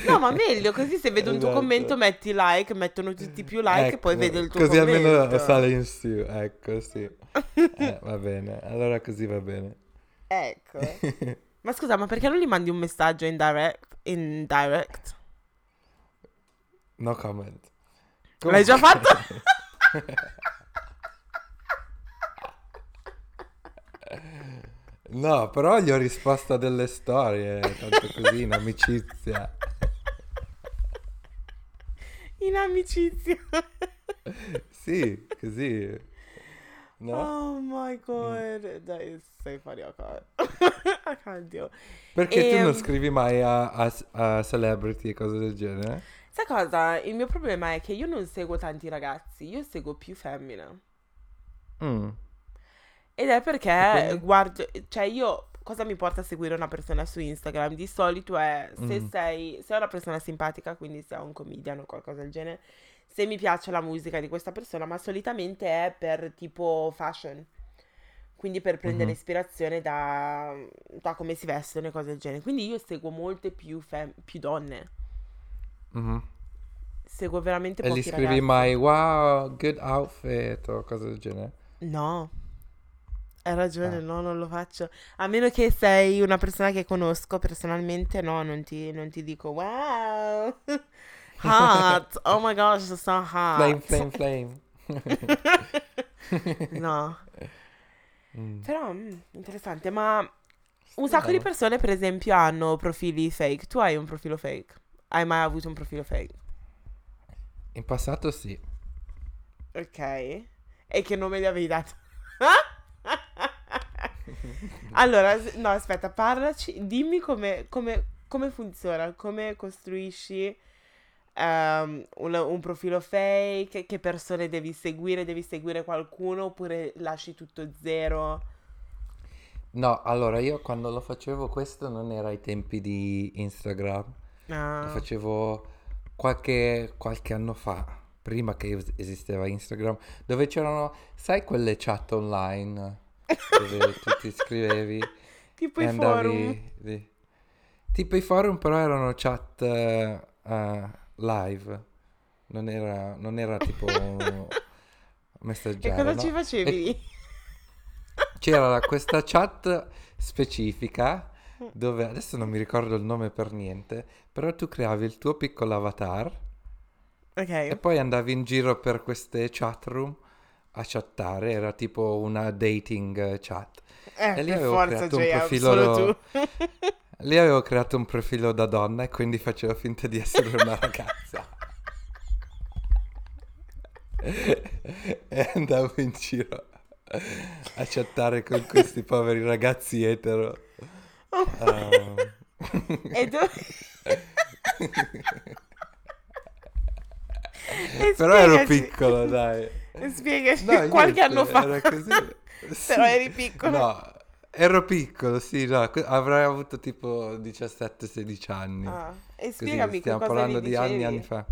A: No, ma meglio, così se vedo un tuo
B: Esatto.
A: commento metti like, mettono tutti più like e poi
B: Ecco,
A: vedo il tuo
B: Così
A: commento.
B: almeno sale in su, ecco, sì. Eh, va bene, allora così va bene.
A: Ecco. Ma scusa, ma perché non gli mandi un messaggio in direct? In direct?
B: No comment.
A: L'hai già fatto?
B: No, però gli ho risposto a delle storie, tanto così, in amicizia.
A: In amicizia.
B: Sì, così. No?
A: Oh my god. Dai, sei fuori a ca- a caldio.
B: Perché tu non
A: ehm,
B: scrivi mai a, a- a celebrity e cose del genere?
A: Sai cosa? Il mio problema è che io non seguo tanti ragazzi, io seguo più femmine.
B: Mm.
A: Ed è perché
B: E quindi?
A: guardo, cioè io cosa mi porta a seguire una persona su Instagram? Di solito è se
B: Mm.
A: sei, se è una persona simpatica, quindi se è un comedian o qualcosa del genere, se mi piace la musica di questa persona, ma solitamente è per tipo fashion. Quindi per prendere
B: Mhm.
A: ispirazione da, da come si vestono e cose del genere. Quindi io seguo molte più, fem- più donne.
B: Mhm.
A: Seguo veramente
B: E
A: pochi
B: gli scrivi
A: ragazzi.
B: mai wow, good outfit o cose del genere?
A: No, hai ragione,
B: Ah.
A: no, non lo faccio. A meno che sei una persona che conosco personalmente, no, non ti, non ti dico wow, hot, oh my gosh, so hot.
B: Flame, flame, flame.
A: No,
B: Mm.
A: però mm, interessante, ma un sacco di persone, per esempio, hanno profili fake. Tu hai un profilo fake? Hai mai avuto un profilo fake?
B: In passato sì.
A: Ok. E che nome gli avevi dato? allora, no, aspetta, parlaci, dimmi come, come, come funziona, come costruisci ehm, un, un profilo fake, che persone devi seguire, devi seguire qualcuno oppure lasci tutto zero?
B: No, allora io quando lo facevo questo non era ai tempi di Instagram, lo
A: Ah,
B: facevo qualche, qualche anno fa, prima che es- esisteva Instagram, dove c'erano, sai quelle chat online dove tu ti iscrivevi
A: tipo
B: e
A: i forum.
B: andavi lì. Tipo i forum però erano chat eh, live, non era, non era tipo un
A: E
B: messaggero,
A: cosa
B: no?
A: ci facevi?
B: E c'era questa chat specifica dove adesso non mi ricordo il nome per niente, però tu creavi il tuo piccolo avatar e
A: Ok.
B: poi andavi in giro per queste chat room a chattare, era tipo una dating chat.
A: Eh,
B: E lì avevo
A: forza,
B: creato un
A: JM,
B: profilo
A: solo
B: lo-
A: tu.
B: Lì avevo creato un profilo da donna e quindi facevo finta di essere una ragazza. e andavo in giro a chattare con questi poveri ragazzi etero.
A: E tu... E
B: Però ero piccolo, dai.
A: Spiegaci,
B: No,
A: qualche anno fa.
B: era così. Sì.
A: Però eri piccolo.
B: No, ero piccolo, sì, no, avrei avuto tipo 17-16 anni.
A: Ah, e
B: Così,
A: spiegami che
B: stiamo
A: cosa
B: parlando di anni e anni fa.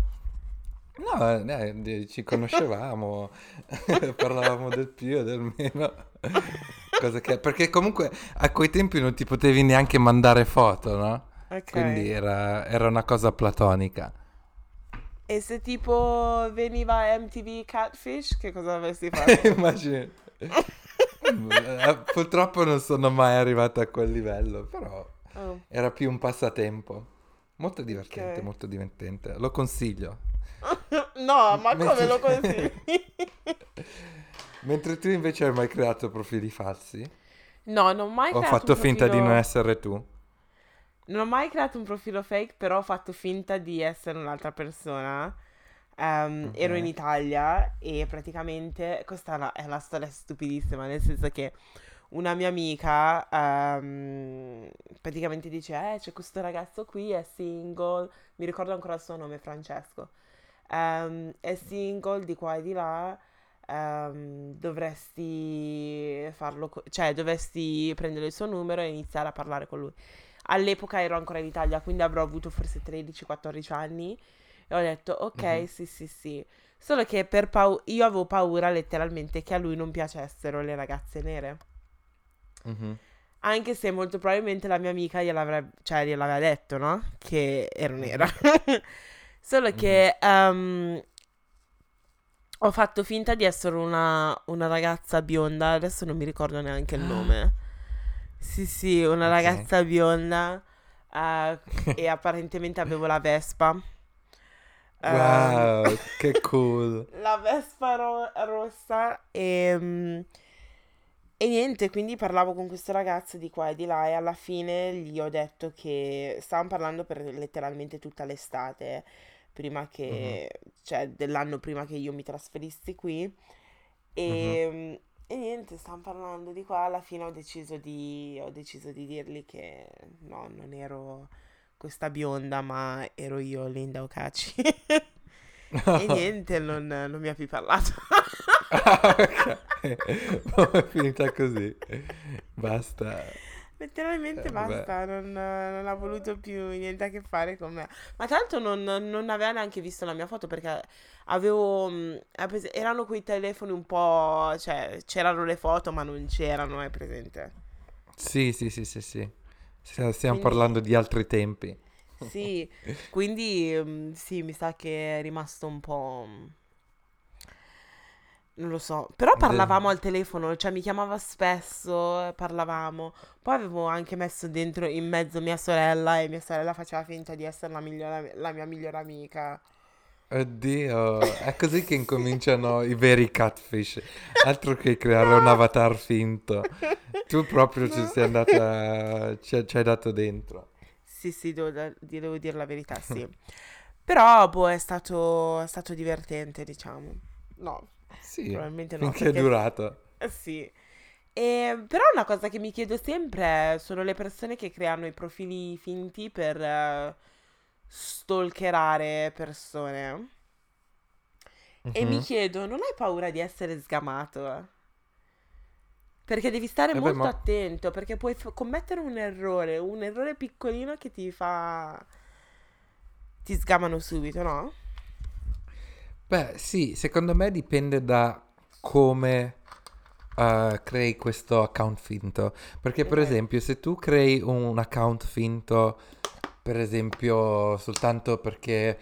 B: No, eh, di- ci conoscevamo, parlavamo del più e del meno. cosa che... Perché comunque a quei tempi non ti potevi neanche mandare foto, no?
A: Ok.
B: Quindi era, era una cosa platonica.
A: E se tipo veniva MTV Catfish, che cosa avresti fatto?
B: Immagini. Eh, Purtroppo non sono mai arrivato a quel livello, però
A: Oh.
B: era più un passatempo. Molto divertente,
A: Ok.
B: molto divertente. Lo consiglio.
A: No, ma come
B: Mentre-
A: lo consigli?
B: Mentre tu invece hai mai creato profili falsi?
A: No, non ho mai
B: o
A: creato
B: fatto
A: un
B: finta di
A: profilo-
B: non essere tu?
A: Non ho mai creato un profilo fake, però ho fatto finta di essere un'altra persona. Ehm, Ero
B: Ok.
A: in Italia e praticamente questa è una, è una storia stupidissima, nel senso che una mia amica ehm, praticamente dice: Eh, c'è questo ragazzo qui, è single. Mi ricordo ancora il suo nome, Francesco. Ehm, è single di qua e di là. ehm, dovresti farlo, co- cioè dovresti prendere il suo numero e iniziare a parlare con lui. All'epoca ero ancora in Italia, quindi avrò avuto forse 13-14 anni e ho detto ok,
B: Mhm.
A: sì, sì, sì. Solo che per pau- io avevo paura letteralmente che a lui non piacessero le ragazze nere.
B: Mhm.
A: Anche se molto probabilmente la mia amica gliel'avrebbe, cioè, gliel'aveva detto, no? Che ero nera. Solo che ehm, ho fatto finta di essere una, una ragazza bionda, adesso non mi ricordo neanche il nome. Sì, sì, una
B: Ok.
A: ragazza bionda eh, e apparentemente avevo la Vespa. Ehm,
B: Wow, che cool.
A: la Vespa ro- rossa e, mm, e niente, quindi parlavo con questo ragazzo di qua e di là e alla fine gli ho detto che stavamo parlando per letteralmente tutta l'estate, prima che, cioè dell'anno prima che io mi trasferissi qui e, mm, e niente, stavamo parlando di qua, alla fine ho deciso di, ho deciso di dirgli che no, non ero questa bionda, ma ero io, Linda Ocaci. E niente, non, non mi ha più parlato.
B: Ah, ok. È finita così. Basta.
A: Letteralmente
B: Eh,
A: basta, non, non ha voluto più niente a che fare con me. Ma l'altro non, non aveva neanche visto la mia foto perché avevo... pres- erano quei telefoni un po'... cioè c'erano le foto ma non c'erano, hai presente?
B: Sì, sì, sì, sì, sì. Stiamo
A: Quindi-
B: parlando di altri tempi.
A: Sì, quindi mh, sì, mi sa che è rimasto un po'... Non lo so, però parlavamo al telefono, cioè mi chiamava spesso, eh, parlavamo. Poi avevo anche messo dentro in mezzo mia sorella e mia sorella faceva finta di essere la, migliore- la mia migliore amica.
B: Oddio, è così che incominciano i veri catfish. Altro che creare un avatar finto. Tu proprio ci sei andata, ci, ci hai dato dentro.
A: Sì, sì, devo, devo dire la verità, sì. Però, boh, è stato, è stato divertente, diciamo. No,
B: Sì,
A: probabilmente no.
B: finché è
A: perché-
B: durato.
A: Eh, Sì. E, però una cosa che mi chiedo sempre sono le persone che creano i profili finti per eh, stalkerare persone. E mi
B: Mhm.
A: chiedo, non hai paura di essere sgamato? Perché devi stare
B: Eh beh,
A: molto
B: ma-
A: attento, perché puoi f- commettere un errore, un errore piccolino che ti fa... ti sgamano subito, no?
B: Beh, sì, secondo me dipende da come eh, crei questo account finto. Perché, per esempio, se tu crei un account finto, per esempio, soltanto perché,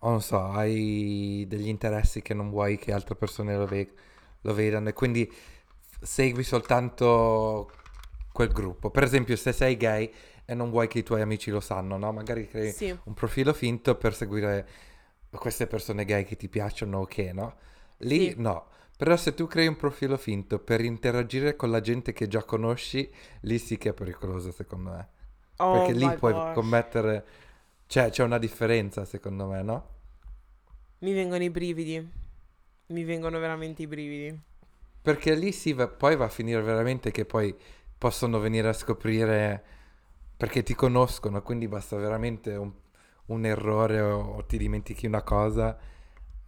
B: oh, non so, hai degli interessi che non vuoi che altre persone lo, ve- lo vedano e quindi segui soltanto quel gruppo. Per esempio, se sei gay e non vuoi che i tuoi amici lo sanno, no? Magari crei
A: Sì.
B: un profilo finto per seguire queste persone gay che ti piacciono o che, no? Lì
A: Sì.
B: no. Però se tu crei un profilo finto per interagire con la gente che già conosci, lì sì che è pericoloso secondo me.
A: Oh
B: Perché lì puoi
A: gosh.
B: commettere... Cioè, c'è una differenza secondo me, no?
A: Mi vengono i brividi. Mi vengono veramente i brividi.
B: Perché lì sì, va- poi va a finire veramente che poi possono venire a scoprire perché ti conoscono, quindi basta veramente un, un errore o, o ti dimentichi una cosa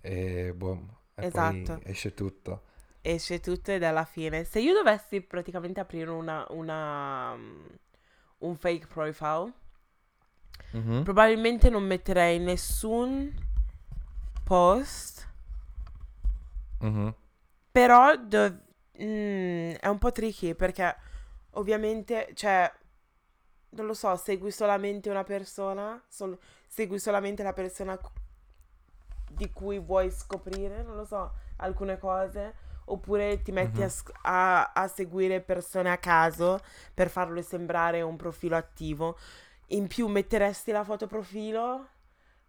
B: e boom, e
A: Esatto.
B: esce tutto.
A: Esce tutto ed è la fine. Se io dovessi praticamente aprire una, una, mm, un fake profile,
B: Mhm.
A: probabilmente non metterei nessun post,
B: Mhm.
A: però dov- mm, è un po' tricky perché ovviamente, cioè, non lo so, segui solamente una persona, sol- segui solamente la persona di cui vuoi scoprire, non lo so, alcune cose, oppure ti metti a, sc- a- a seguire persone a caso per farlo sembrare un profilo attivo. In più metteresti la foto profilo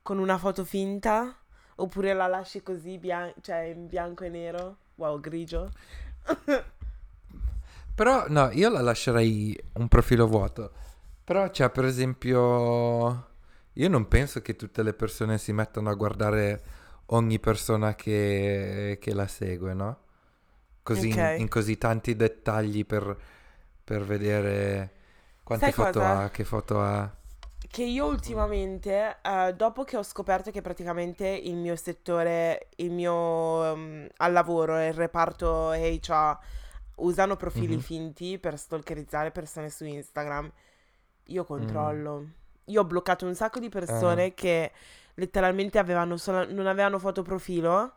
A: con una foto finta, oppure la lasci così, bian- cioè in bianco e nero, wow, grigio.
B: Però no, io la lascerei un profilo vuoto. Però c'è per esempio... Io non penso che tutte le persone si mettano a guardare ogni persona che, che la segue, no? Così in,
A: Ok.
B: in così tanti dettagli per, per vedere quante
A: Sai
B: foto
A: cosa?
B: ha, che foto ha.
A: Che io ultimamente, eh, dopo che ho scoperto che praticamente il mio settore, il mio mm, al lavoro il reparto HR usano profili
B: Mhm.
A: finti per stalkerizzare persone su Instagram, io
B: Mm.
A: Io ho bloccato un sacco di
B: Ah,
A: persone che letteralmente avevano solo, non avevano foto profilo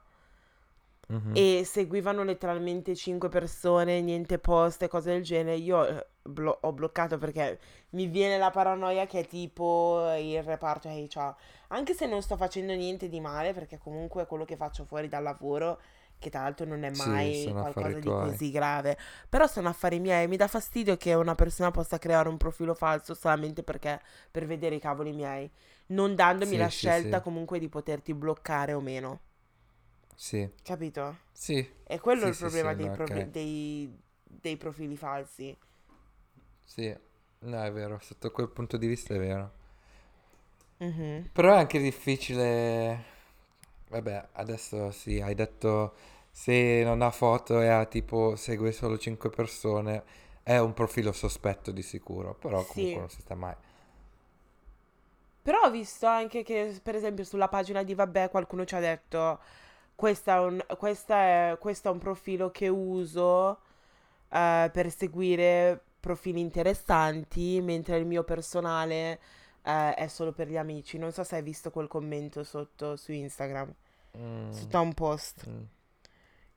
B: mhm.
A: e seguivano letteralmente 5 persone, niente post e cose del genere. Io eh, blo- ho bloccato perché mi viene la paranoia che è tipo il reparto HR. Anche se non sto facendo niente di male, perché comunque quello che faccio fuori dal lavoro, che tra l'altro non è
B: Sì,
A: mai
B: sono
A: qualcosa di
B: tuoi.
A: così grave. Però sono affari miei. Mi dà fastidio che una persona possa creare un profilo falso solamente perché per vedere i cavoli miei, non dandomi la
B: Sì, sì,
A: scelta
B: sì.
A: comunque di poterti bloccare o meno.
B: Sì,
A: Capito?
B: sì,
A: E quello è
B: sì,
A: il
B: sì,
A: problema
B: sì,
A: dei,
B: no,
A: profi-
B: ok.
A: dei- dei profili falsi.
B: Sì, no, è vero, sotto quel punto di vista è vero.
A: Mhm.
B: Però è anche difficile. Vabbè, adesso sì, hai detto se non ha foto e ha tipo segue solo 5 persone, è un profilo sospetto di sicuro, però comunque
A: Sì.
B: non si sta mai.
A: Però ho visto anche che, per esempio, sulla pagina di Vabbè qualcuno ci ha detto questa è un, questa è, questo è un profilo che uso eh, per seguire profili interessanti, mentre il mio personale eh, è solo per gli amici. Non so se hai visto quel commento sotto su Instagram,
B: Mm,
A: sotto a un post.
B: mm,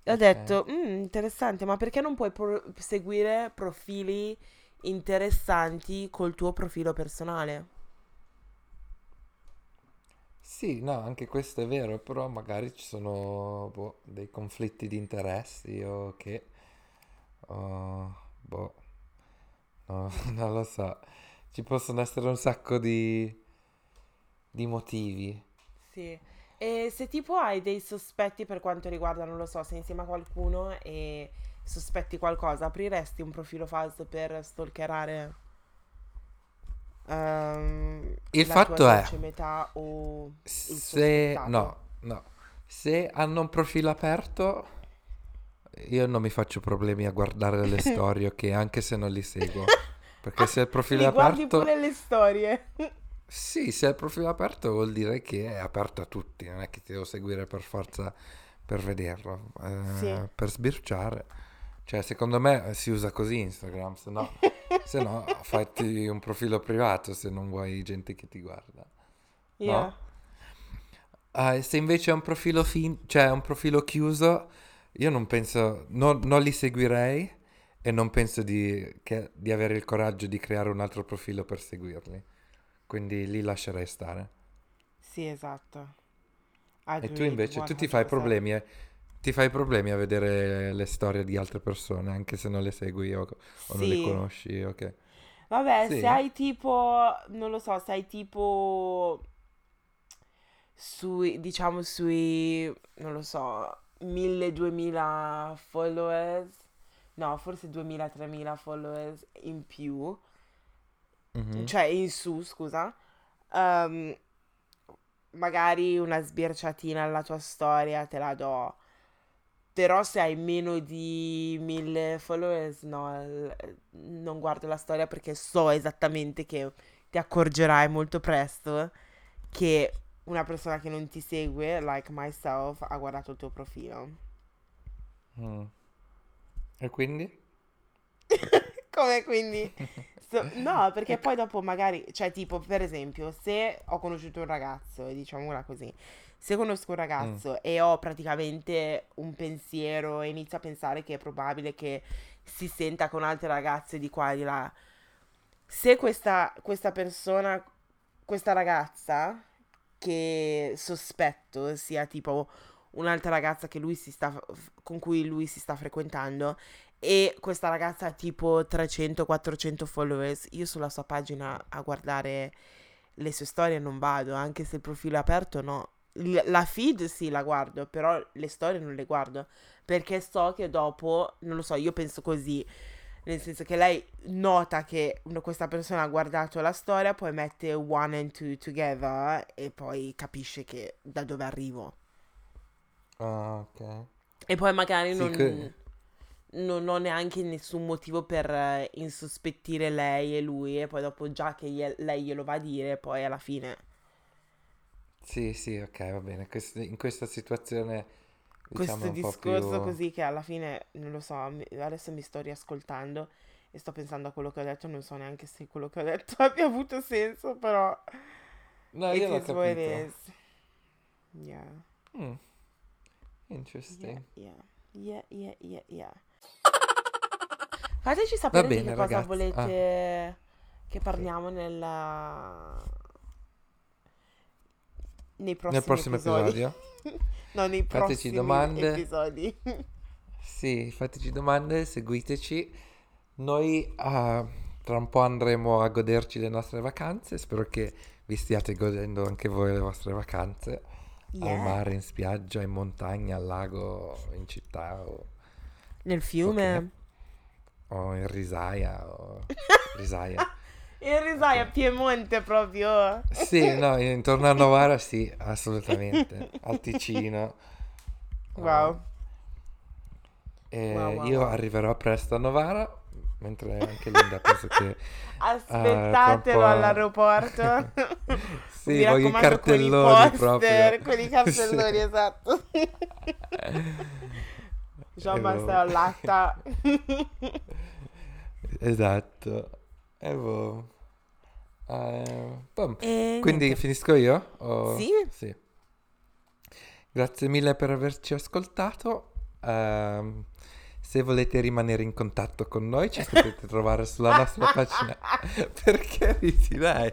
A: E ho
B: ok.
A: detto, "Mm, interessante, ma perché non puoi pro- seguire profili interessanti col tuo profilo personale?
B: Sì, no, anche questo è vero, però magari ci sono boh, dei conflitti di interessi o che... o, boh, no, non lo so. Ci possono essere un sacco di, di motivi.
A: Sì. E se tipo hai dei sospetti per quanto riguarda, non lo so, sei insieme a qualcuno e sospetti qualcosa, apriresti un profilo falso per stalkerare ehm,
B: Il fatto è,
A: metà o
B: se... No, no. Se hanno un profilo aperto, io non mi faccio problemi a guardare le storie, ok, anche se non li seguo. Perché se il profilo è
A: Li guardi
B: aperto...
A: pure le storie.
B: Sì, se è il profilo aperto vuol dire che è aperto a tutti, non è che ti devo seguire per forza per vederlo, eh,
A: Sì.
B: per sbirciare. Cioè, secondo me si usa così Instagram, se no, se no fatti un profilo privato se non vuoi gente che ti guarda,
A: Yeah.
B: no? Ah, se invece è un profilo fin- cioè un profilo chiuso, io non penso, non, non li seguirei e non penso di, che- di avere il coraggio di creare un altro profilo per seguirli. Quindi li lascerei stare.
A: Sì, esatto.
B: E tu invece, tu ti fai
A: 100%.
B: problemi, eh? Ti fai problemi a vedere le storie di altre persone, anche se non le segui o, o non le
A: Sì.
B: conosci, ok.
A: Vabbè,
B: Sì?
A: se hai tipo, non lo so, se hai tipo sui, diciamo sui, non lo so, 1000-2000 followers, no, forse 2000-3000 followers in più,
B: Mhm.
A: cioè in su, scusa, ehm, magari una sbirciatina alla tua storia te la do. Però se hai meno di 1000 followers, no, non guardo la storia perché so esattamente che ti accorgerai molto presto che una persona che non ti segue, like myself, ha guardato il tuo profilo.
B: Mm. E quindi?
A: Come quindi... no, perché poi dopo magari, cioè tipo, per esempio, se ho conosciuto un ragazzo, diciamola così, se conosco un ragazzo e ho praticamente un pensiero e inizio a pensare che è probabile che si senta con altre ragazze di qua e di là, se questa, questa persona, questa ragazza, che sospetto sia tipo un'altra ragazza che lui si sta, con cui lui si sta frequentando, e questa ragazza ha tipo 300-400 followers, io sulla sua pagina a guardare le sue storie non vado, anche se il profilo è aperto no. L- La feed sì la guardo, però le storie non le guardo, perché so che dopo, non lo so, io penso così, nel senso che lei nota che questa persona ha guardato la storia, poi mette one and two together e poi capisce che da dove arrivo.
B: Ah, ok.
A: E poi magari
B: Sì,
A: non,
B: que-
A: non ho neanche nessun motivo per eh, insospettire lei e lui, e poi dopo già che glie- lei glielo va a dire, poi alla fine
B: Sì, sì, ok, va bene. Quest- in questa situazione, diciamo,
A: questo discorso
B: più...
A: così che alla fine, non lo so, adesso mi sto riascoltando e sto pensando a quello che ho detto, non so neanche se quello che ho detto abbia avuto senso, però
B: No,
A: it
B: io l'ho capito.
A: is. Yeah,
B: Mm,
A: yeah,
B: interesting.
A: yeah, yeah, yeah, yeah, yeah. Fateci
B: Va
A: sapere di
B: bene,
A: che cosa
B: ragazzi. Ah,
A: volete che parliamo nella... nei
B: Nel
A: prossimi
B: prossimo
A: episodi.
B: episodio,
A: No, nei
B: fateci
A: prossimi
B: domande.
A: episodi.
B: Sì, fateci domande, seguiteci. Noi ah, tra un po' andremo a goderci le nostre vacanze. Spero che vi stiate godendo anche voi le vostre vacanze. Al
A: Yeah.
B: mare, in spiaggia, in montagna, al lago, in città o,
A: Nel fiume.
B: o in risaia o risaia.
A: In Risaia,
B: Ok.
A: Piemonte proprio.
B: Sì, no, intorno a Novara sì, assolutamente. Al Ticino.
A: Wow.
B: Oh. E
A: Wow, wow,
B: io
A: wow.
B: arriverò presto a Novara, mentre anche Linda penso che un
A: Aspettatelo
B: po'...
A: all'aeroporto.
B: Sì,
A: Mi
B: voglio i cartelloni
A: poster,
B: proprio.
A: con i cartelloni, esatto.
B: E
A: Jean-Marcel
B: boh.
A: Latta.
B: Esatto. E boh. Eh, boh.
A: E
B: Quindi
A: niente.
B: finisco io? O-
A: Sì,
B: Sì. Grazie mille per averci ascoltato. Ehm, se volete rimanere in contatto con noi, ci potete trovare sulla nostra pagina. Perché ridi dai?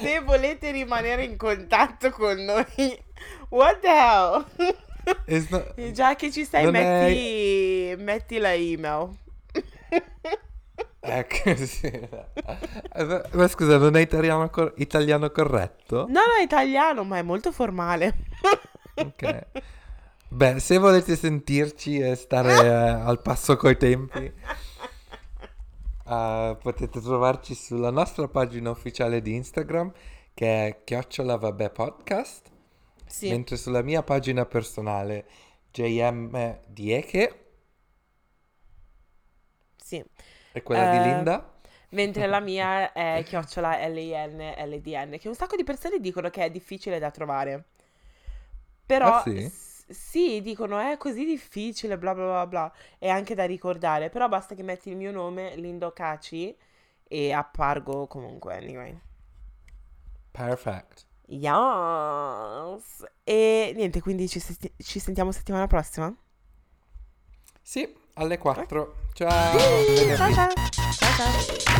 A: se volete rimanere in contatto con noi, what the hell?
B: Not-
A: E già che ci sei,
B: non è-
A: metti, metti la email.
B: Ecco, sì. Eh, Ma scusa, non è italiano, cor- italiano corretto?
A: No, no, è italiano, ma è molto formale.
B: Ok. Beh, se volete sentirci e stare eh, al passo coi tempi, eh, potete trovarci sulla nostra pagina ufficiale di Instagram, che è chiocciola vabbè podcast,
A: Sì,
B: mentre sulla mia pagina personale, JM Dieche,
A: sì.
B: e quella di
A: Eh,
B: Linda.
A: Mentre la mia è chiocciola L-I-N-L-D-N, che un sacco di persone dicono che è difficile da trovare. Però
B: Ah sì?
A: s- sì, dicono è così difficile, bla bla bla bla, è anche da ricordare, però basta che metti il mio nome, Lindo Caci, e appargo comunque, anyway.
B: Perfect.
A: Yes! E niente, quindi ci, senti- ci sentiamo settimana prossima?
B: Sì, alle 4. Ciao.
A: Sì, ciao ciao! Ciao ciao!